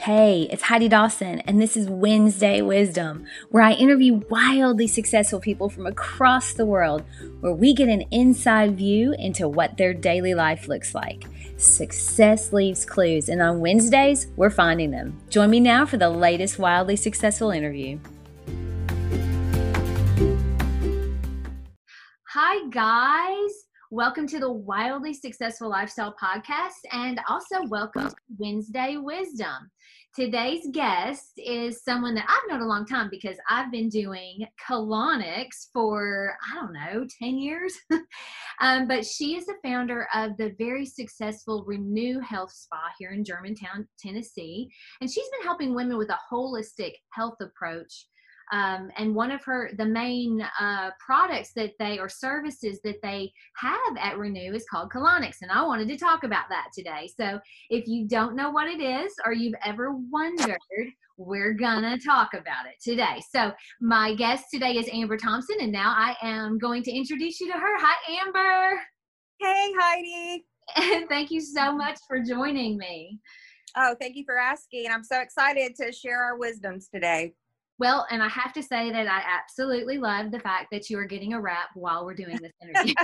Hey, it's Heidi Dawson, and this is Wednesday Wisdom, where I interview wildly successful people from across the world, where we get an inside view into what their daily life looks like. Success leaves clues, and on Wednesdays, we're finding them. Join me now for the latest wildly successful interview. Hi, guys. Welcome to the Wildly Successful Lifestyle Podcast, and also welcome to Wednesday Wisdom. Today's guest is someone that I've known a long time because I've been doing colonics for, I don't know, 10 years. um, but she is the founder of the very successful Renew Health Spa here in Germantown, Tennessee. And she's been helping women with a holistic health approach um, and one of her the main uh, products that they or services that they have at renew is called colonics and i wanted to talk about that today. So if you don't know what it is or you've ever wondered we're gonna talk about it today. So my guest today is amber thompson and now i am going to introduce you to her. Hi amber. Hey heidi. And thank you so much for joining me. Oh, thank you for asking. I'm so excited to share our wisdoms today. Well, and I have to say that I absolutely love the fact that you are getting a wrap while we're doing this interview.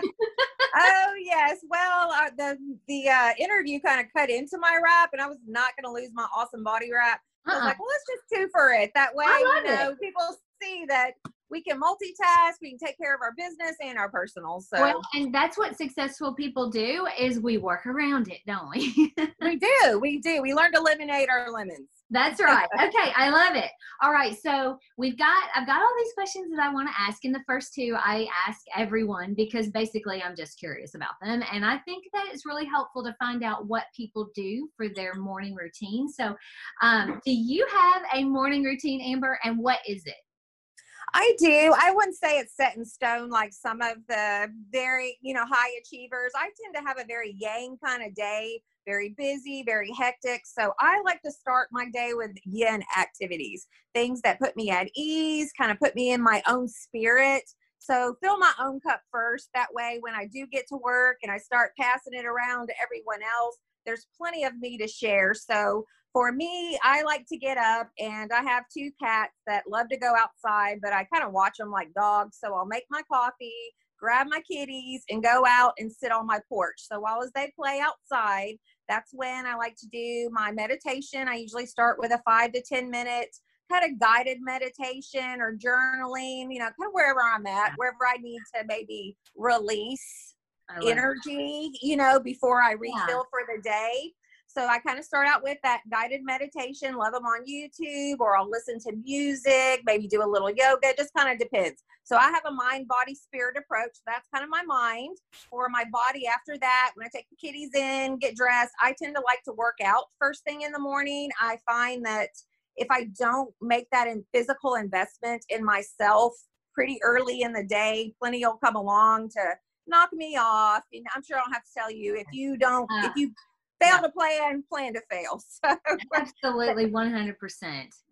oh yes, well uh, the the uh, interview kind of cut into my wrap, and I was not going to lose my awesome body wrap. Uh-uh. I was uh-uh. like, well, let's just two for it. That way, you know, it. people see that we can multitask we can take care of our business and our personal so well, and that's what successful people do is we work around it don't we we do we do we learn to eliminate our lemons that's right okay i love it all right so we've got i've got all these questions that i want to ask and the first two i ask everyone because basically i'm just curious about them and i think that it's really helpful to find out what people do for their morning routine so um, do you have a morning routine amber and what is it I do. I wouldn't say it's set in stone like some of the very, you know, high achievers. I tend to have a very yang kind of day, very busy, very hectic. So I like to start my day with yin activities, things that put me at ease, kind of put me in my own spirit. So fill my own cup first. That way, when I do get to work and I start passing it around to everyone else, there's plenty of me to share. So for me, I like to get up and I have two cats that love to go outside, but I kind of watch them like dogs. So I'll make my coffee, grab my kitties, and go out and sit on my porch. So while as they play outside, that's when I like to do my meditation. I usually start with a five to 10 minutes kind of guided meditation or journaling, you know, kind of wherever I'm at, wherever I need to maybe release energy, you know, before I refill yeah. for the day. So I kind of start out with that guided meditation, love them on YouTube, or I'll listen to music, maybe do a little yoga, it just kind of depends. So I have a mind, body, spirit approach. That's kind of my mind. or my body, after that, when I take the kitties in, get dressed, I tend to like to work out first thing in the morning. I find that if I don't make that in physical investment in myself pretty early in the day, plenty will come along to knock me off. And I'm sure I don't have to tell you if you don't, if ah. you fail to plan, plan to fail. So absolutely 100%.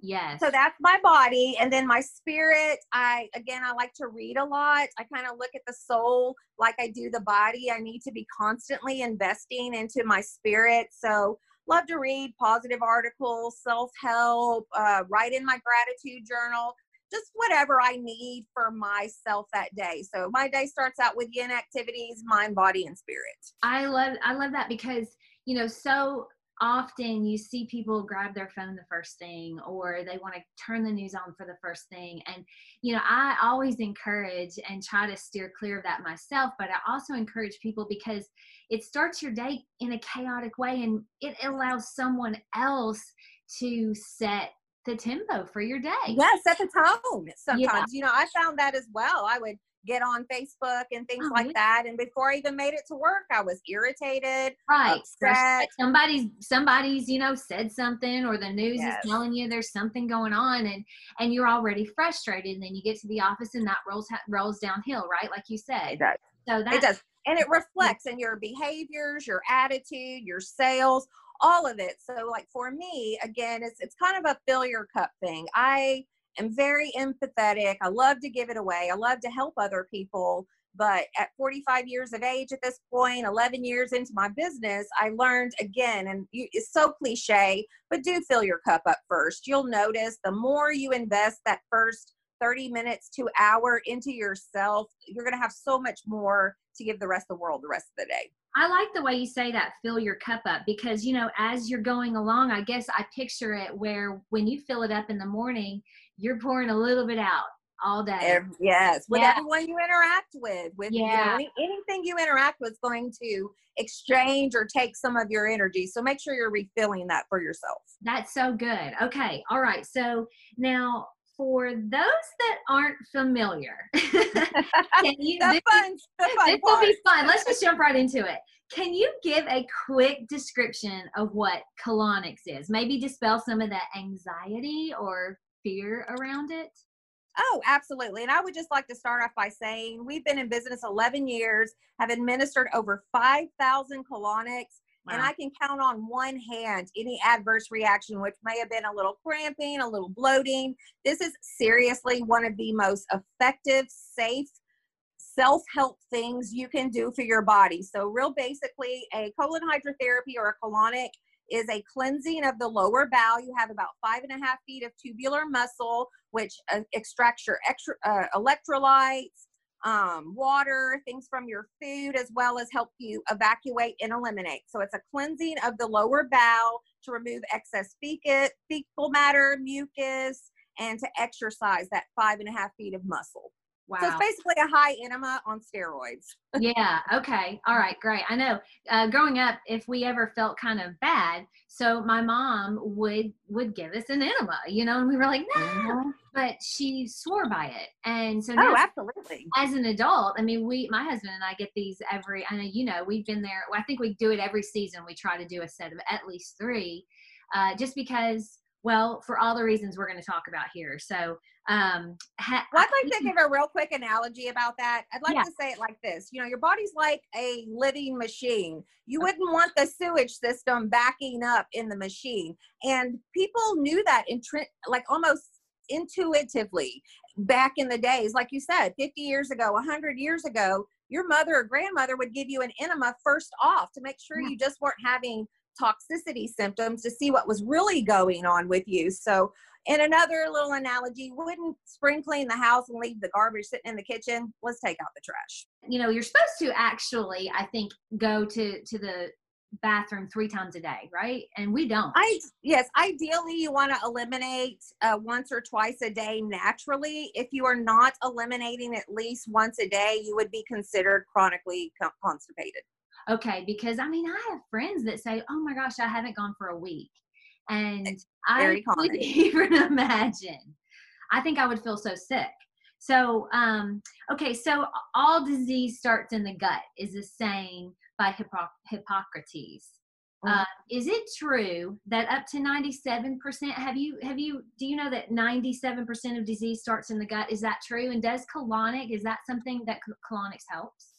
Yes. So that's my body. And then my spirit, I, again, I like to read a lot. I kind of look at the soul like I do the body. I need to be constantly investing into my spirit. So love to read positive articles, self help, uh, write in my gratitude journal, just whatever I need for myself that day. So my day starts out with yin activities, mind, body, and spirit. I love I love that because you know, so often you see people grab their phone the first thing or they want to turn the news on for the first thing. And you know i always encourage and try to steer clear of that myself but i also encourage people because it starts your day in a chaotic way and it allows someone else to set the tempo for your day. Yeah set the tone sometimes. Yeah. you know i found that as well. I would get on Facebook and things oh, like yeah. that. And before I even made it to work, I was irritated. Right. Upset. Somebody's somebody's, you know, said something or the news yes. is telling you there's something going on and and you're already frustrated. And then you get to the office and that rolls rolls downhill, right? Like you said. It does. So that it does. And it reflects in your behaviors, your attitude, your sales, all of it. So like for me, again, it's it's kind of a fill your cup thing. I am very empathetic. I love to give it away. I love to help other people. But at 45 years of age at this point, 11 years into my business, I learned again, and it's so cliche, but do fill your cup up first. You'll notice the more you invest that first 30 minutes to hour into yourself, you're going to have so much more to give the rest of the world the rest of the day. I like the way you say that, fill your cup up, because, you know, as you're going along, I guess I picture it where when you fill it up in the morning, you're pouring a little bit out all day. Every, yes, with yeah. everyone you interact with, with yeah. You know, anything you interact with is going to exchange or take some of your energy. So make sure you're refilling that for yourself. That's so good. Okay, all right. So now for those that aren't familiar, can you? this, fun this will be fun. Let's just jump right into it. Can you give a quick description of what colonics is? Maybe dispel some of that anxiety or fear around it. Oh, absolutely. And I would just like to start off by saying we've been in business 11 years, have administered over 5,000 colonics, wow. and I can count on one hand any adverse reaction, which may have been a little cramping, a little bloating. This is seriously one of the most effective, safe, self help things you can do for your body. So, real basically, a colon hydrotherapy or a colonic is a cleansing of the lower bowel. You have about five and a half feet of tubular muscle, which uh, extracts your extra, uh, electrolytes, um, water, things from your food, as well as help you evacuate and eliminate. So it's a cleansing of the lower bowel to remove excess fecal, fecal matter, mucus, and to exercise that five and a half feet of muscle. Wow. So it's basically a high enema on steroids. yeah. Okay. All right. Great. I know. Uh, growing up, if we ever felt kind of bad, so my mom would would give us an enema, you know, and we were like, no, mm-hmm. but she swore by it, and so now, oh, absolutely. As an adult, I mean, we, my husband and I get these every. I know you know we've been there. I think we do it every season. We try to do a set of at least three, uh, just because well, for all the reasons we're going to talk about here. So, um, ha- well, I'd like to give a real quick analogy about that. I'd like yeah. to say it like this you know, your body's like a living machine. You wouldn't want the sewage system backing up in the machine. And people knew that in like almost intuitively back in the days. Like you said, 50 years ago, 100 years ago, your mother or grandmother would give you an enema first off to make sure yeah. you just weren't having toxicity symptoms to see what was really going on with you. So, in another little analogy, wouldn't spring clean the house and leave the garbage sitting in the kitchen? Let's take out the trash. You know, you're supposed to actually, I think, go to to the bathroom three times a day, right? And we don't. I yes, ideally you want to eliminate uh, once or twice a day naturally. If you are not eliminating at least once a day, you would be considered chronically constipated okay because i mean i have friends that say oh my gosh i haven't gone for a week and i couldn't even imagine. I think i would feel so sick. So um okay so all disease starts in the gut is a saying by Hippo- hippocrates. Mm-hmm. uh, is it true that up to 97% have you have you do you know that 97% of disease starts in the gut? Is that true? And does colonic is that something that colonics helps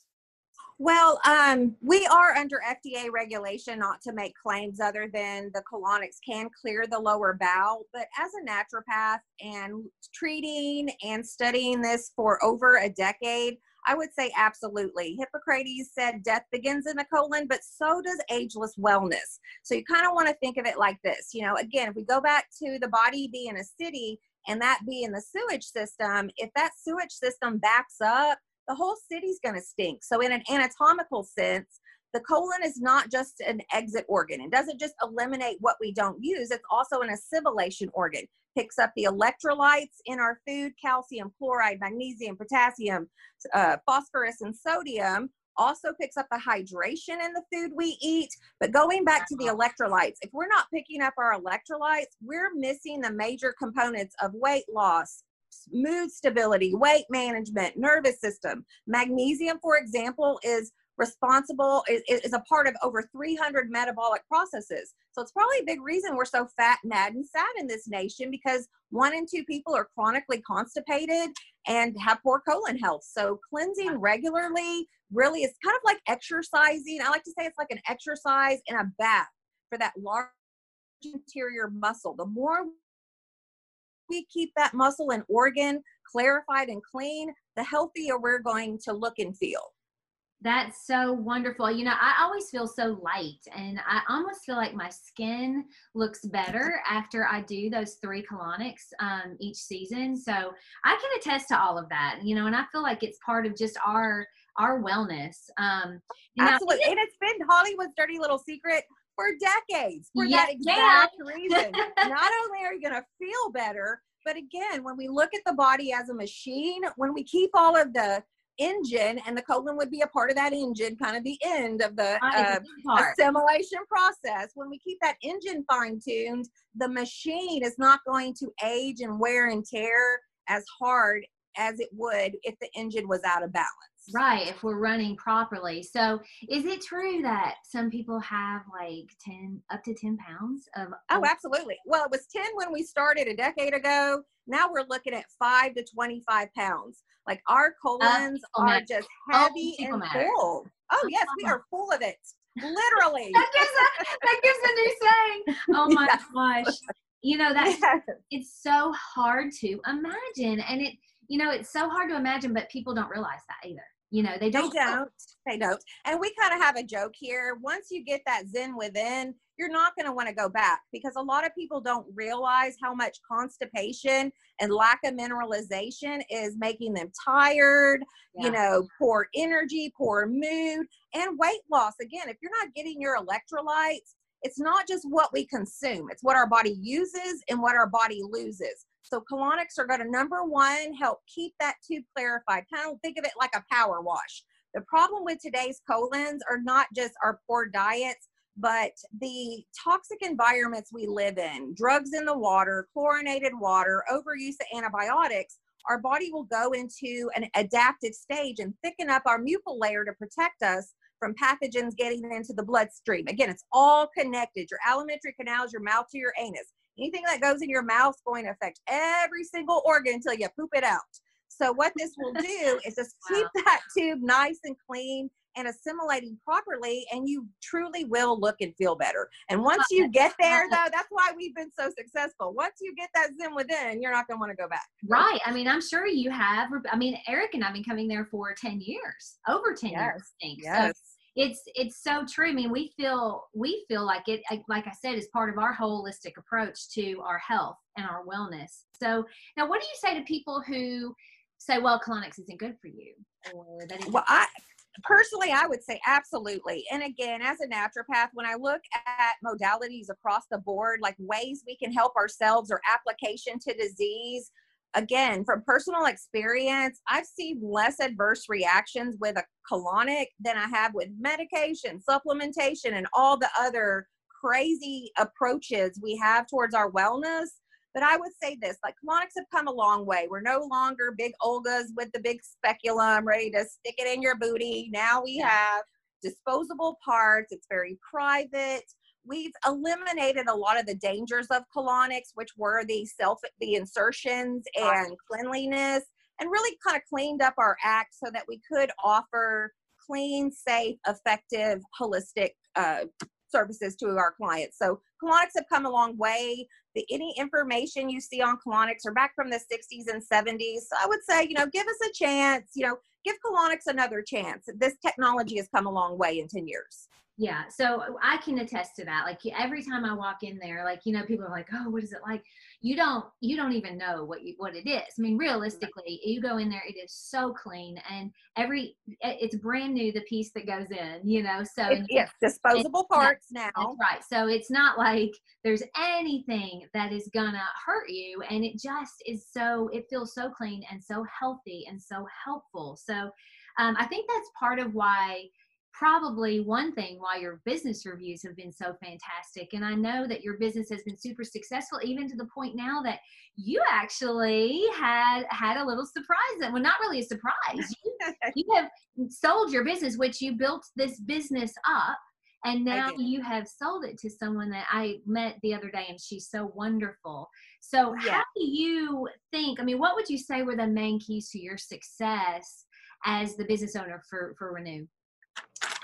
well, um, we are under FDA regulation not to make claims other than the colonics can clear the lower bowel. But as a naturopath and treating and studying this for over a decade, I would say absolutely. Hippocrates said death begins in the colon, but so does ageless wellness. So you kind of want to think of it like this. You know, again, if we go back to the body being a city and that being the sewage system, if that sewage system backs up, the whole city's going to stink. So, in an anatomical sense, the colon is not just an exit organ. It doesn't just eliminate what we don't use, it's also an assimilation organ. Picks up the electrolytes in our food calcium, chloride, magnesium, potassium, uh, phosphorus, and sodium. Also picks up the hydration in the food we eat. But going back to the electrolytes, if we're not picking up our electrolytes, we're missing the major components of weight loss, mood stability, weight management, nervous system. Magnesium, for example, is responsible is, is a part of over 300 metabolic processes. So it's probably a big reason we're so fat mad and sad in this nation because one in two people are chronically constipated and have poor colon health. So cleansing regularly really is kind of like exercising. I like to say it's like an exercise in a bath for that large interior muscle. The more we keep that muscle and organ clarified and clean, the healthier we're going to look and feel. That's so wonderful. You know, I always feel so light and I almost feel like my skin looks better after I do those three colonics um, each season. So I can attest to all of that, you know, and I feel like it's part of just our our wellness. Um, Absolutely. Know, and it's been Hollywood's dirty little secret for decades for yeah, that exact yeah. reason. Not only are you going to feel better, but again, when we look at the body as a machine, when we keep all of the engine and the colon would be a part of that engine kind of the end of the uh, assimilation process when we keep that engine fine tuned the machine is not going to age and wear and tear as hard as it would if the engine was out of balance right if we're running properly so is it true that some people have like 10 up to 10 pounds of oh absolutely well it was 10 when we started a decade ago now we're looking at 5 to 25 pounds like our colons uh, are matter. just heavy and matter. full. Oh yes, we are full of it. Literally. that gives a that gives a new saying. Oh my yes. gosh. You know that yes. it's so hard to imagine. And it you know, it's so hard to imagine, but people don't realize that either. You know, they don't. They don't. They don't. And we kind of have a joke here. Once you get that zen within, you're not going to want to go back because a lot of people don't realize how much constipation and lack of mineralization is making them tired, yeah. you know, poor energy, poor mood, and weight loss. Again, if you're not getting your electrolytes, it's not just what we consume, it's what our body uses and what our body loses. So colonics are going to number one help keep that tube clarified. Kind of think of it like a power wash. The problem with today's colons are not just our poor diets, but the toxic environments we live in, drugs in the water, chlorinated water, overuse of antibiotics, our body will go into an adaptive stage and thicken up our mucal layer to protect us from pathogens getting into the bloodstream. Again, it's all connected. Your alimentary canals, your mouth to your anus. Anything that goes in your mouth is going to affect every single organ until you poop it out. So what this will do is just wow. keep that tube nice and clean and assimilating properly and you truly will look and feel better and once you get there though that's why we've been so successful once you get that zen within you're not going to want to go back right i mean i'm sure you have i mean eric and i've been coming there for 10 years over 10 yes. years i think yes. so it's it's so true. I mean we feel we feel like it like i said is part of our holistic approach to our health and our wellness. So now what do you say to people who say well colonics isn't good for you or that well i personally i would say absolutely. And again as a naturopath when i look at modalities across the board like ways we can help ourselves or application to disease again from personal experience i've seen less adverse reactions with a colonic than i have with medication supplementation and all the other crazy approaches we have towards our wellness but I would say this like colonics have come a long way. We're no longer big Olgas with the big speculum ready to stick it in your booty. Now we have disposable parts, it's very private. We've eliminated a lot of the dangers of colonics, which were the self the insertions and cleanliness, and really kind of cleaned up our act so that we could offer clean, safe, effective, holistic uh, services to our clients. So colonics have come a long way. The, any information you see on colonics are back from the 60s and 70s. So I would say, you know, give us a chance, you know, give colonics another chance. This technology has come a long way in 10 years. Yeah, so I can attest to that. Like every time I walk in there, like you know, people are like, "Oh, what is it like?" You don't, you don't even know what you what it is. I mean, realistically, you go in there, it is so clean, and every it's brand new. The piece that goes in, you know, so it, yes, disposable parts now. right. So it's not like there's anything that is gonna hurt you, and it just is so. It feels so clean and so healthy and so helpful. So um, I think that's part of why probably one thing why your business reviews have been so fantastic. And I know that your business has been super successful, even to the point now that you actually had had a little surprise. that well, not really a surprise. You, you have sold your business, which you built this business up. And now you have sold it to someone that I met the other day, and she's so wonderful. So, yeah. how do you think? I mean, what would you say were the main keys to your success as the business owner for for Renew?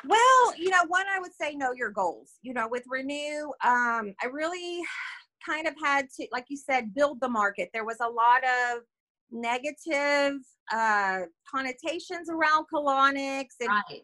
Well, you know, one I would say know your goals. You know, with Renew, um, I really kind of had to, like you said, build the market. There was a lot of negative uh, connotations around colonics and Right.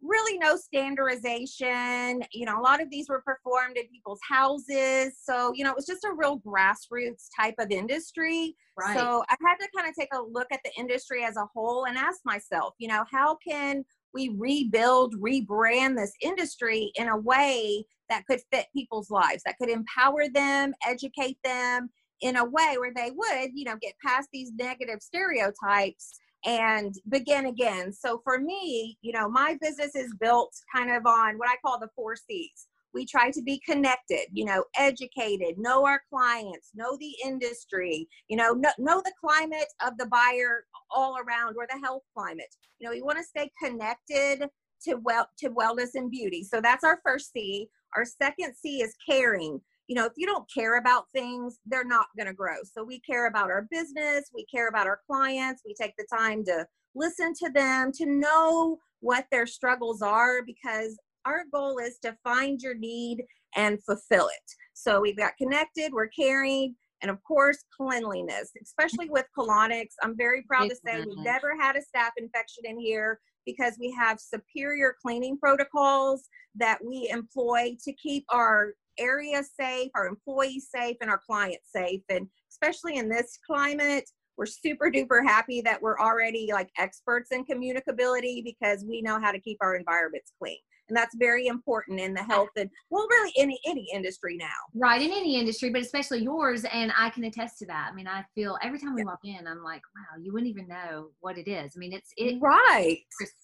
really no standardization. You know, a lot of these were performed in people's houses. So, you know, it was just a real grassroots type of industry. Right. So I had to kind of take a look at the industry as a whole and ask myself, you know, how can we rebuild, rebrand this industry in a way that could fit people's lives, that could empower them, educate them in a way where they would, you know, get past these negative stereotypes and begin again. So for me, you know, my business is built kind of on what I call the four C's. We try to be connected, you know, educated, know our clients, know the industry, you know, know, know the climate of the buyer all around or the health climate. You know, we want to stay connected to well to wellness and beauty. So that's our first C. Our second C is caring you know, if you don't care about things, they're not going to grow. So we care about our business, we care about our clients, we take the time to listen to them, to know what their struggles are, because our goal is to find your need and fulfill it. So we've got connected, we're caring, and of course, cleanliness, especially with colonics. I'm very proud to say we've never had a staph infection in here because we have superior cleaning protocols that we employ to keep our area safe, our employees safe, and our clients safe. And especially in this climate, we're super duper happy that we're already like experts in communicability because we know how to keep our environments clean. And that's very important in the health and well, really any any industry now. Right, in any industry, but especially yours, and I can attest to that. I mean, I feel every time we walk in, I'm like, wow, you wouldn't even know what it is. I mean, it's it. right.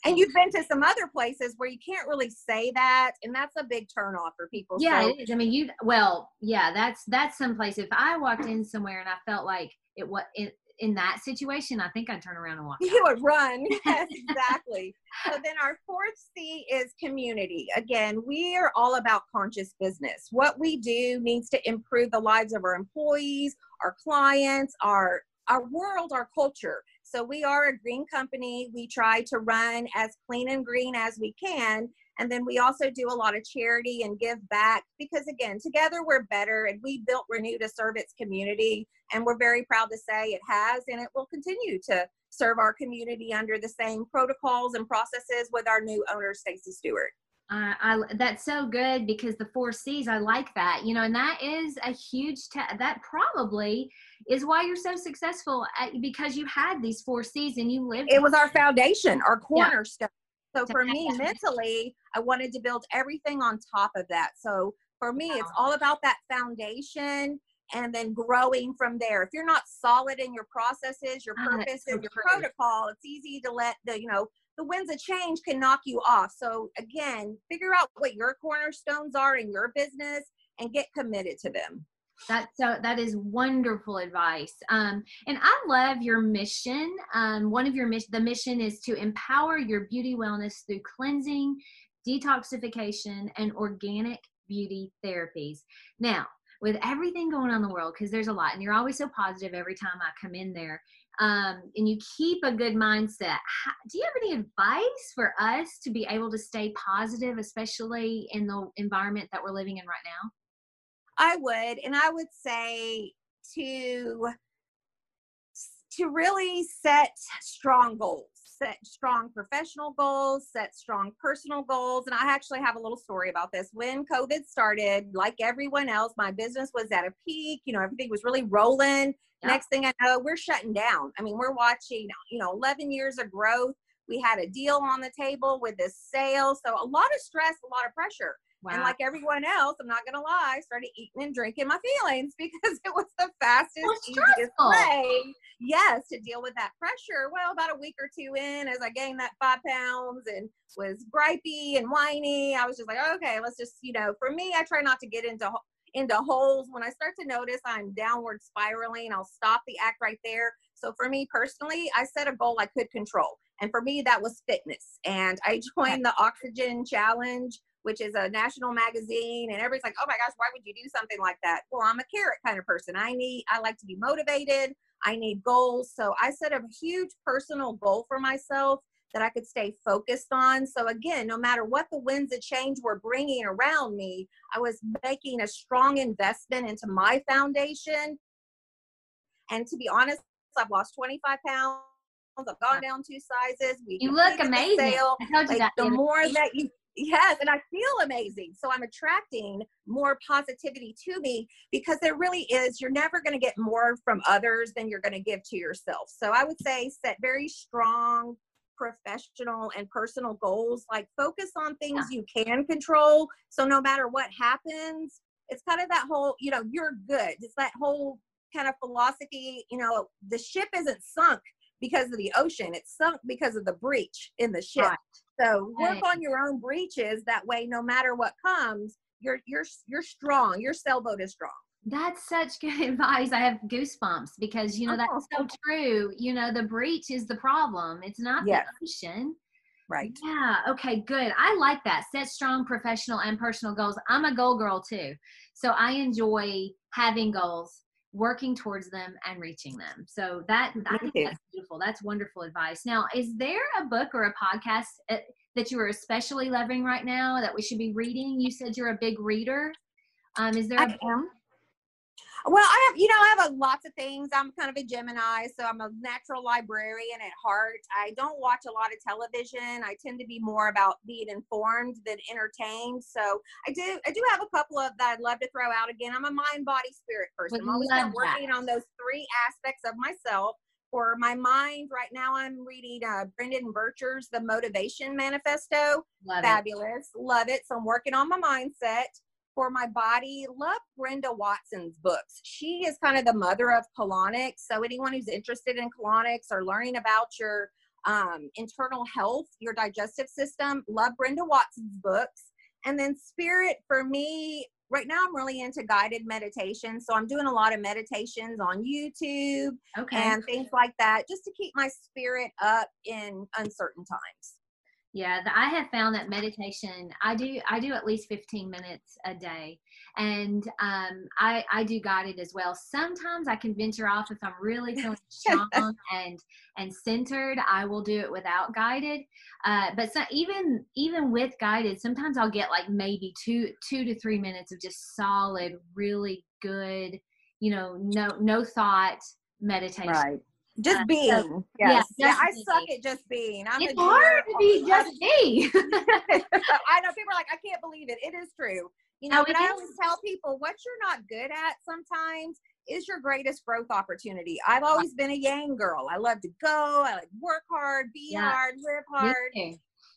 And you've been to some other places where you can't really say that, and that's a big turnoff for people. Yeah, So, it is. I mean, you. Well, yeah, that's that's someplace. If I walked in somewhere and I felt like it was in, in that situation, I think I'd turn around and walk. out. you would run. Yes, exactly. so then our fourth C is community. Again, we are all about conscious business. What we do needs to improve the lives of our employees, our clients, our our world, our culture. So we are a green company. We try to run as clean and green as we can. And then we also do a lot of charity and give back because, again, together we're better. And we built Renew to serve its community. And we're very proud to say it has, and it will continue to serve our community under the same protocols and processes with our new owner, Stacy Stewart. I, I that's so good because the four C's I like that you know and that is a huge ta- that probably is why you're so successful at, because you had these four C's and you lived It was our foundation, our cornerstone. So for me, mentally, I wanted to build everything on top of that. So for me, it's all about that foundation and then growing from there. If you're not solid in your processes, your Ah, purpose, and your protocol, it's easy to let the, you know, the winds of change can knock you off. So again, figure out what your cornerstones are in your business and get committed to them. That's so that is wonderful advice. Um, and I love your mission. Um, one of your mission, the mission is to empower your beauty wellness through cleansing, detoxification, and organic beauty therapies. Now, with everything going on in the world, because there's a lot, and you're always so positive every time I come in there, um, and you keep a good mindset. How, do you have any advice for us to be able to stay positive, especially in the environment that we're living in right now? I would, and I would say to to really set strong goals, set strong professional goals, set strong personal goals. And I actually have a little story about this. When COVID started, like everyone else, my business was at a peak. You know, everything was really rolling. Yeah. Next thing I know, we're shutting down. I mean, we're watching, you know, 11 years of growth. We had a deal on the table with this sale. So a lot of stress, a lot of pressure. Wow. And like everyone else, I'm not gonna lie, I started eating and drinking my feelings because it was the fastest, Well, easiest way, yes, to deal with that pressure. Well, about a week or two in, as I gained that five pounds and was gripey and whiny, I was just like, okay, let's just, you know, for me, I try not to get into into holes. When I start to notice I'm downward spiraling, I'll stop the act right there. So for me personally, I set a goal I could control. And for me, that was fitness. And I joined the Oxygen Challenge which is a national magazine and everybody's like oh my gosh why would you do something like that well i'm a carrot kind of person i need i like to be motivated i need goals so i set a huge personal goal for myself that I could stay focused on. So again, no matter what the winds of change were bringing around me, I was making a strong investment into my foundation. And to be honest, I've lost 25 pounds. I've gone down two sizes. We you look amazing. Sale. I told you like, that the more that you Yes, and I feel amazing. So I'm attracting more positivity to me because there really is, you're never going to get more from others than you're going to give to yourself. So I would say set very strong professional and personal goals. Like focus on things yeah. you can control. So no matter what happens, it's kind of that whole, you know, you're good. It's that whole kind of philosophy, you know, the ship isn't sunk because of the ocean. It's sunk because of the breach in the ship. Right. So work right. on your own breaches. That way, no matter what comes, you're you're you're strong. Your sailboat is strong. That's such good advice. I have goosebumps because you know that's oh. so true. You know, the breach is the problem. It's not yes. the ocean. Right. Yeah. Okay, good. I like that. Set strong professional and personal goals. I'm a goal girl too. So I enjoy having goals working towards them and reaching them. So that I think that's beautiful. That's wonderful advice. Now, is there a book or a podcast uh, that you are especially loving right now that we should be reading? You said you're a big reader. Um, is there? I a- am. Well, I have, you know, I have a, lots of things. I'm kind of a Gemini, so I'm a natural librarian at heart. I don't watch a lot of television. I tend to be more about being informed than entertained. So I do, I do have a couple of that I'd love to throw out again. I'm a mind, body, spirit person. I'm always working on those three aspects of myself. For my mind, right now I'm reading uh, Brendon Burchard's The Motivation Manifesto. Love Fabulous. It. Love it. So I'm working on my mindset for my body, love Brenda Watson's books. She is kind of the mother of colonics. So anyone who's interested in colonics or learning about your um, internal health, your digestive system, love Brenda Watson's books. And then spirit for me, right now I'm really into guided meditation. So I'm doing a lot of meditations on YouTube okay. and things like that just to keep my spirit up in uncertain times. Yeah, I have found that meditation. I do. I do at least fifteen minutes a day, and um, I I do guided as well. Sometimes I can venture off if I'm really feeling strong and and centered. I will do it without guided. Uh, but so, even even with guided, sometimes I'll get like maybe two two to three minutes of just solid, really good. You know, no no thought meditation. Right just uh, being. So, yes. Yeah, yeah, I suck at just being. I'm it's hard to be just me. I know people are like, I can't believe it. It is true. You know, but I always tell people what you're not good at sometimes is your greatest growth opportunity. I've always been a yang girl. I love to go. I like work hard, be yeah. hard, live hard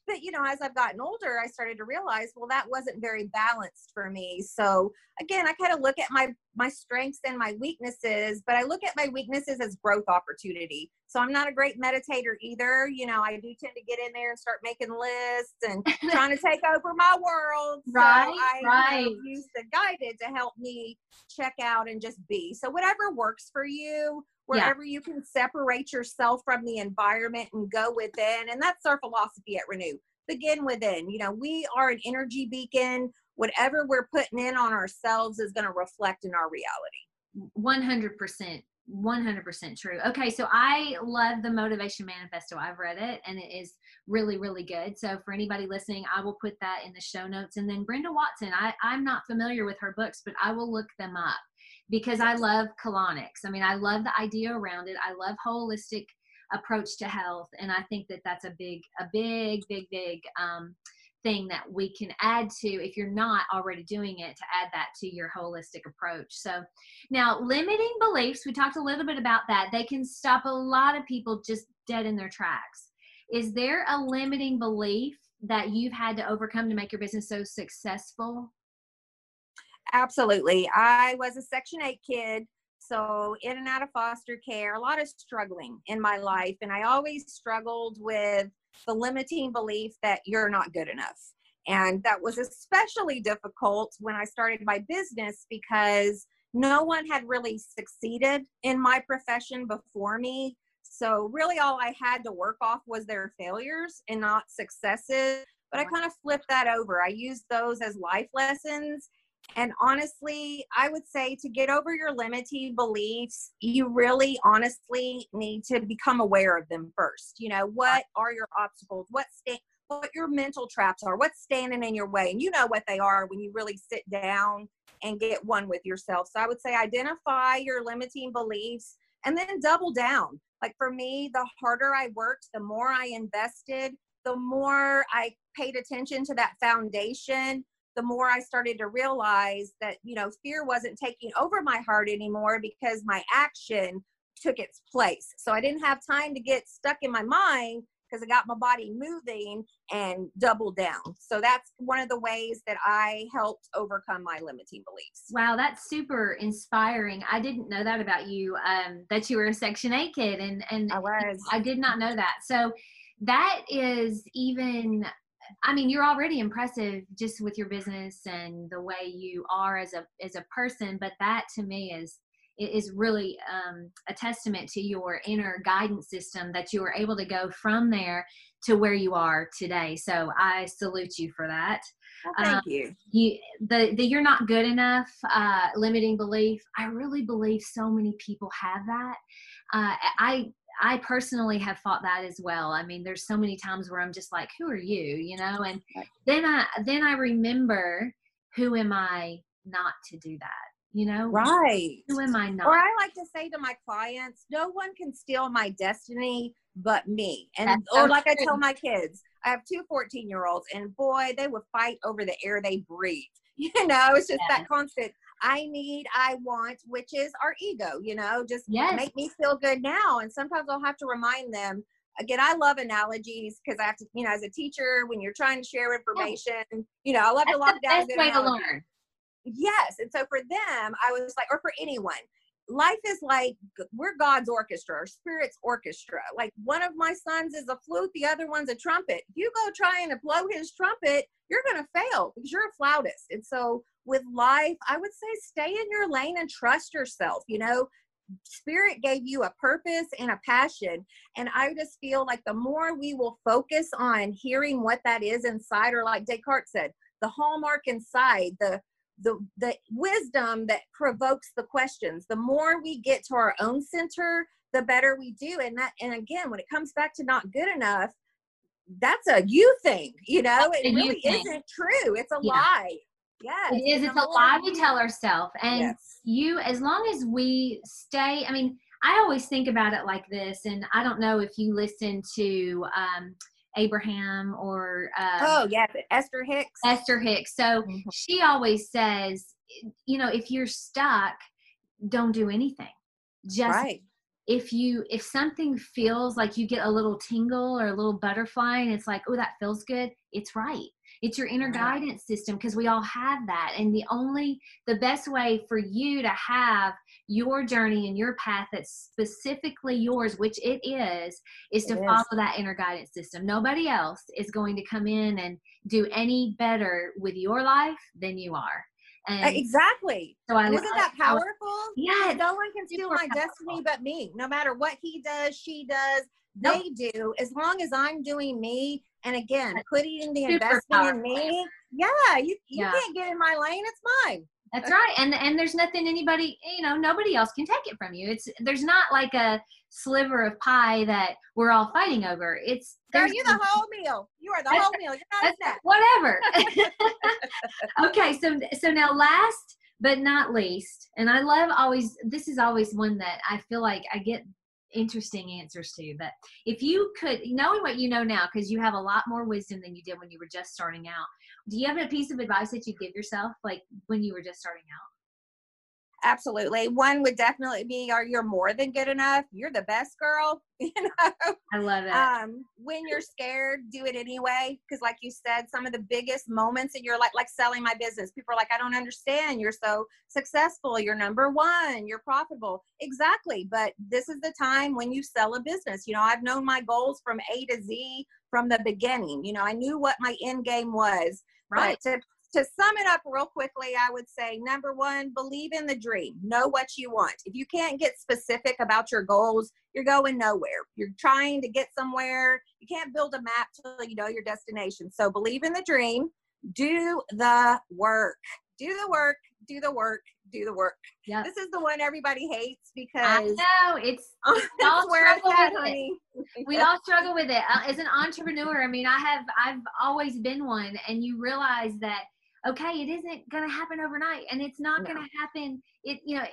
but you know as i've gotten older i started to realize well that wasn't very balanced for me. So again i kind of look at my my strengths and my weaknesses but i look at my weaknesses as growth opportunity. So i'm not a great meditator either. You know i do tend to get in there and start making lists and trying to take over my world. Right so i right. Use the guided to help me check out and just be. So whatever works for you wherever yeah. you can separate yourself from the environment and go within. And that's our philosophy at Renew. Begin within. You know, we are an energy beacon. Whatever we're putting in on ourselves is going to reflect in our reality. 100%. 100% true. Okay, so I love the Motivation Manifesto. I've read it and it is really, really good. So for anybody listening, I will put that in the show notes. And then Brenda Watson, I, I'm not familiar with her books, but I will look them up because I love colonics. I mean, I love the idea around it. I love holistic approach to health, and I think that that's a big, a big, big, big um, thing that we can add to if you're not already doing it to add that to your holistic approach. So, now limiting beliefs, we talked a little bit about that. They can stop a lot of people just dead in their tracks. Is there a limiting belief that you've had to overcome to make your business so successful? Absolutely. I was a Section 8 kid, so in and out of foster care, a lot of struggling in my life. And I always struggled with the limiting belief that you're not good enough. And that was especially difficult when I started my business because no one had really succeeded in my profession before me. So, really, all I had to work off was their failures and not successes. But I kind of flipped that over. I used those as life lessons And honestly, I would say to get over your limiting beliefs, you really honestly need to become aware of them first. You know, what are your obstacles? What sta- what your mental traps are? What's standing in your way? And you know what they are when you really sit down and get one with yourself. So I would say identify your limiting beliefs and then double down. Like for me, the harder I worked, the more I invested, the more I paid attention to that foundation, the more I started to realize that, you know, fear wasn't taking over my heart anymore because my action took its place. So I didn't have time to get stuck in my mind because I got my body moving and double down. So that's one of the ways that I helped overcome my limiting beliefs. Wow, that's super inspiring. I didn't know that about you, um, that you were a Section 8 kid, and and I was. I did not know that. So that is even. I mean, you're already impressive just with your business and the way you are as a as a person. But that to me is is really um, a testament to your inner guidance system that you were able to go from there to where you are today. So I salute you for that. Well, thank um, you. You the the you're not good enough uh, limiting belief. I really believe so many people have that. Uh, I I personally have fought that as well. I mean, there's so many times where I'm just like, "Who are you?" You know, and then I then I remember, "Who am I not to do that?" you know right who am i not or i like to say to my clients no one can steal my destiny but me and That's or like true. i tell my kids i have two 14 year olds and boy they would fight over the air they breathe you know it's just that constant i need i want which is our ego you know just yes. make me feel good now. And sometimes i'll have to remind them again i love analogies because i have to you know as a teacher when you're trying to share information you know i love That's to lock down best way to learn. Yes. And so for them i was like or for anyone life is like we're god's orchestra or spirit's orchestra. Like one of my sons is a flute the other one's a trumpet. You go trying to blow his trumpet you're going to fail because you're a flautist. And so with life i would say stay in your lane and trust yourself you know? Spirit gave you a purpose and a passion and i just feel like the more we will focus on hearing what that is inside or like descartes said the hallmark inside the the the wisdom that provokes the questions the more we get to our own center the better we do. And that and again when it comes back to not good enough that's a you thing you know? That's it really isn't true. It's a yeah. lie yes it is it's a lie we tell ourselves and yes. you as long as we stay i mean i always think about it like this and i don't know if you listen to um Abraham or um, oh yeah, Esther Hicks. Esther Hicks. So mm-hmm. she always says, you know, if you're stuck, don't do anything. Just right. if you if something feels like you get a little tingle or a little butterfly, and it's like, oh, that feels good. It's right. It's your inner mm-hmm. guidance system because we all have that. And the only, the best way for you to have your journey and your path that's specifically yours, which it is, is to follow that inner guidance system. Nobody else is going to come in and do any better with your life than you are. Uh, and exactly. So I, isn't that powerful? Yeah. No one can steal my powerful. destiny but me. No matter what he does, she does, they do. As long as I'm doing me, and again, putting the investment in me, yeah, you, you yeah. can't get in my lane. It's mine. That's right. And and there's nothing anybody, you know, nobody else can take it from you. It's there's not like a sliver of pie that we're all fighting over. It's Girl, you the whole meal. You are the whole meal. You're not that. Whatever. okay, so so now last but not least, and I love always this is always one that I feel like I get interesting answers to. But if you could, knowing what you know now, because you have a lot more wisdom than you did when you were just starting out, do you have a piece of advice that you give yourself, like when you were just starting out? Absolutely. One would definitely be, "Are you're more than good enough? You're the best girl." You know. I love it. Um, when you're scared, do it anyway. Because, like you said, some of the biggest moments in your life, like selling my business, people are like, "I don't understand. You're so successful. You're number one. You're profitable." Exactly. But this is the time when you sell a business. You know, I've known my goals from A to Z from the beginning. You know, I knew what my end game was. Right. But to to sum it up real quickly, I would say number one, believe in the dream. Know what you want. If you can't get specific about your goals, you're going nowhere. You're trying to get somewhere. You can't build a map till you know your destination. So believe in the dream. Do the work. do the work, do the work, do the work. Yeah. This is the one everybody hates because I know it's we all that's where it's struggle at, with it. we all struggle with it uh, as an entrepreneur i mean i have i've always been one and you realize that okay it isn't going to happen overnight and it's not No. going to happen it you know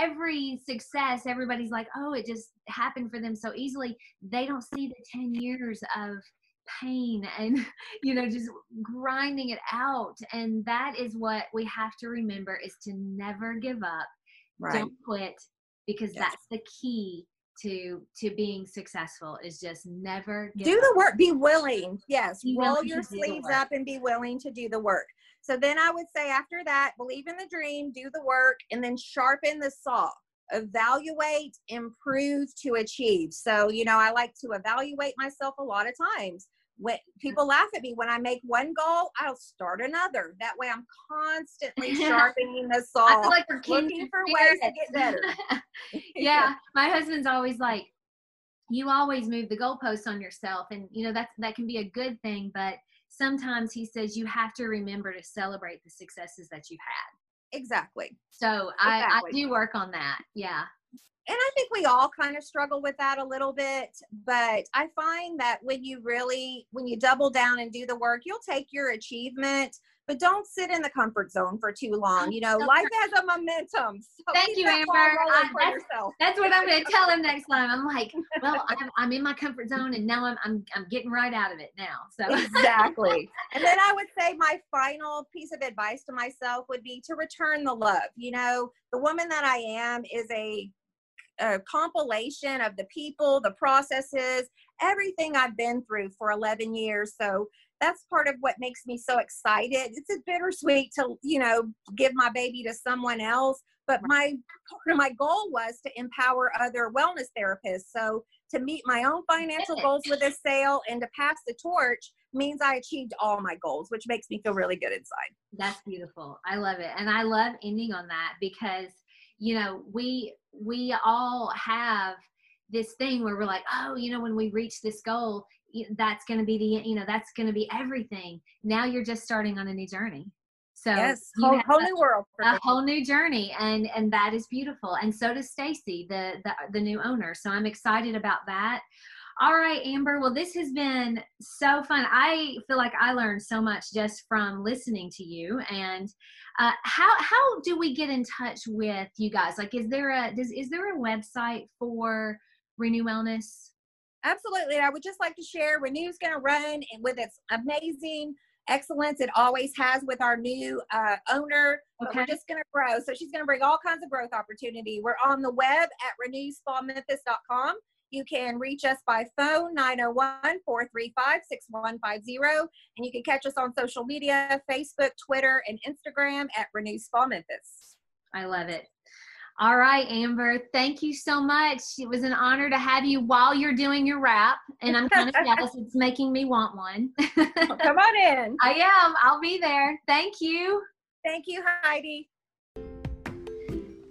every success everybody's like oh it just happened for them so easily they don't see the 10 years of pain and you know just grinding it out and that is what we have to remember is to never give up Right. don't quit because Yes. that's the key to to being successful is just never do up. the work be willing yes Be roll willing your to do the sleeves up and be willing to do the work. So then i would say after that believe in the dream do the work and then sharpen the saw. Evaluate improve to achieve. So you know i like to evaluate myself a lot of times when hmm. people laugh at me when i make one goal i'll start another that way i'm constantly sharpening the saw I feel like we're looking for ways to get better yeah, my husband's always like, you always move the goalposts on yourself, and you know that's that can be a good thing, but sometimes he says you have to remember to celebrate the successes that you've had. exactly So I, I do work on that. Yeah. And I think we all kind of struggle with that a little bit, but I find that when you really when you double down and do the work, you'll take your achievement, but don't sit in the comfort zone for too long. You know, So life has a momentum. So Thank you, Amber. I- uh, that's- That's what I'm going to tell him next time. I'm like, well, I'm, I'm in my comfort zone, and now I'm I'm I'm getting right out of it now. So exactly. And then I would say my final piece of advice to myself would be to return the love. You know, the woman that I am is a, a compilation of the people, the processes, everything I've been through for 11 years. So that's part of what makes me so excited. It's a bittersweet to, you know, give my baby to someone else. But my my goal was to empower other wellness therapists. So to meet my own financial goals with this sale and to pass the torch means I achieved all my goals, which makes me feel really good inside. That's beautiful. I love it. And I love ending on that because, you know, we we all have this thing where we're like, oh, you know, when we reach this goal, that's going to be the, you know, that's going to be everything. Now you're just starting on a new journey. So yes, whole, whole a- new world. a whole new journey and and that is beautiful and so does stacy the, the the new owner so i'm excited about that all right amber well this has been so fun i feel like i learned so much just from listening to you and uh, how how do we get in touch with you guys like is there a does is there a website for renew wellness Absolutely. And I would just like to share Renew's going to run and with its amazing excellence it always has with our new uh, owner. But we're just going to grow. So she's going to bring all kinds of growth opportunity. We're on the web at renewspamemphis.com. You can reach us by phone 901 435 6150. And you can catch us on social media Facebook, Twitter, and Instagram at Renew Spa Memphis. I love it. All right, Amber, thank you so much. It was an honor to have you while you're doing your wrap, and I'm kind of jealous. It's making me want one. Come on in. I am. I'll be there. Thank you. Thank you, Heidi.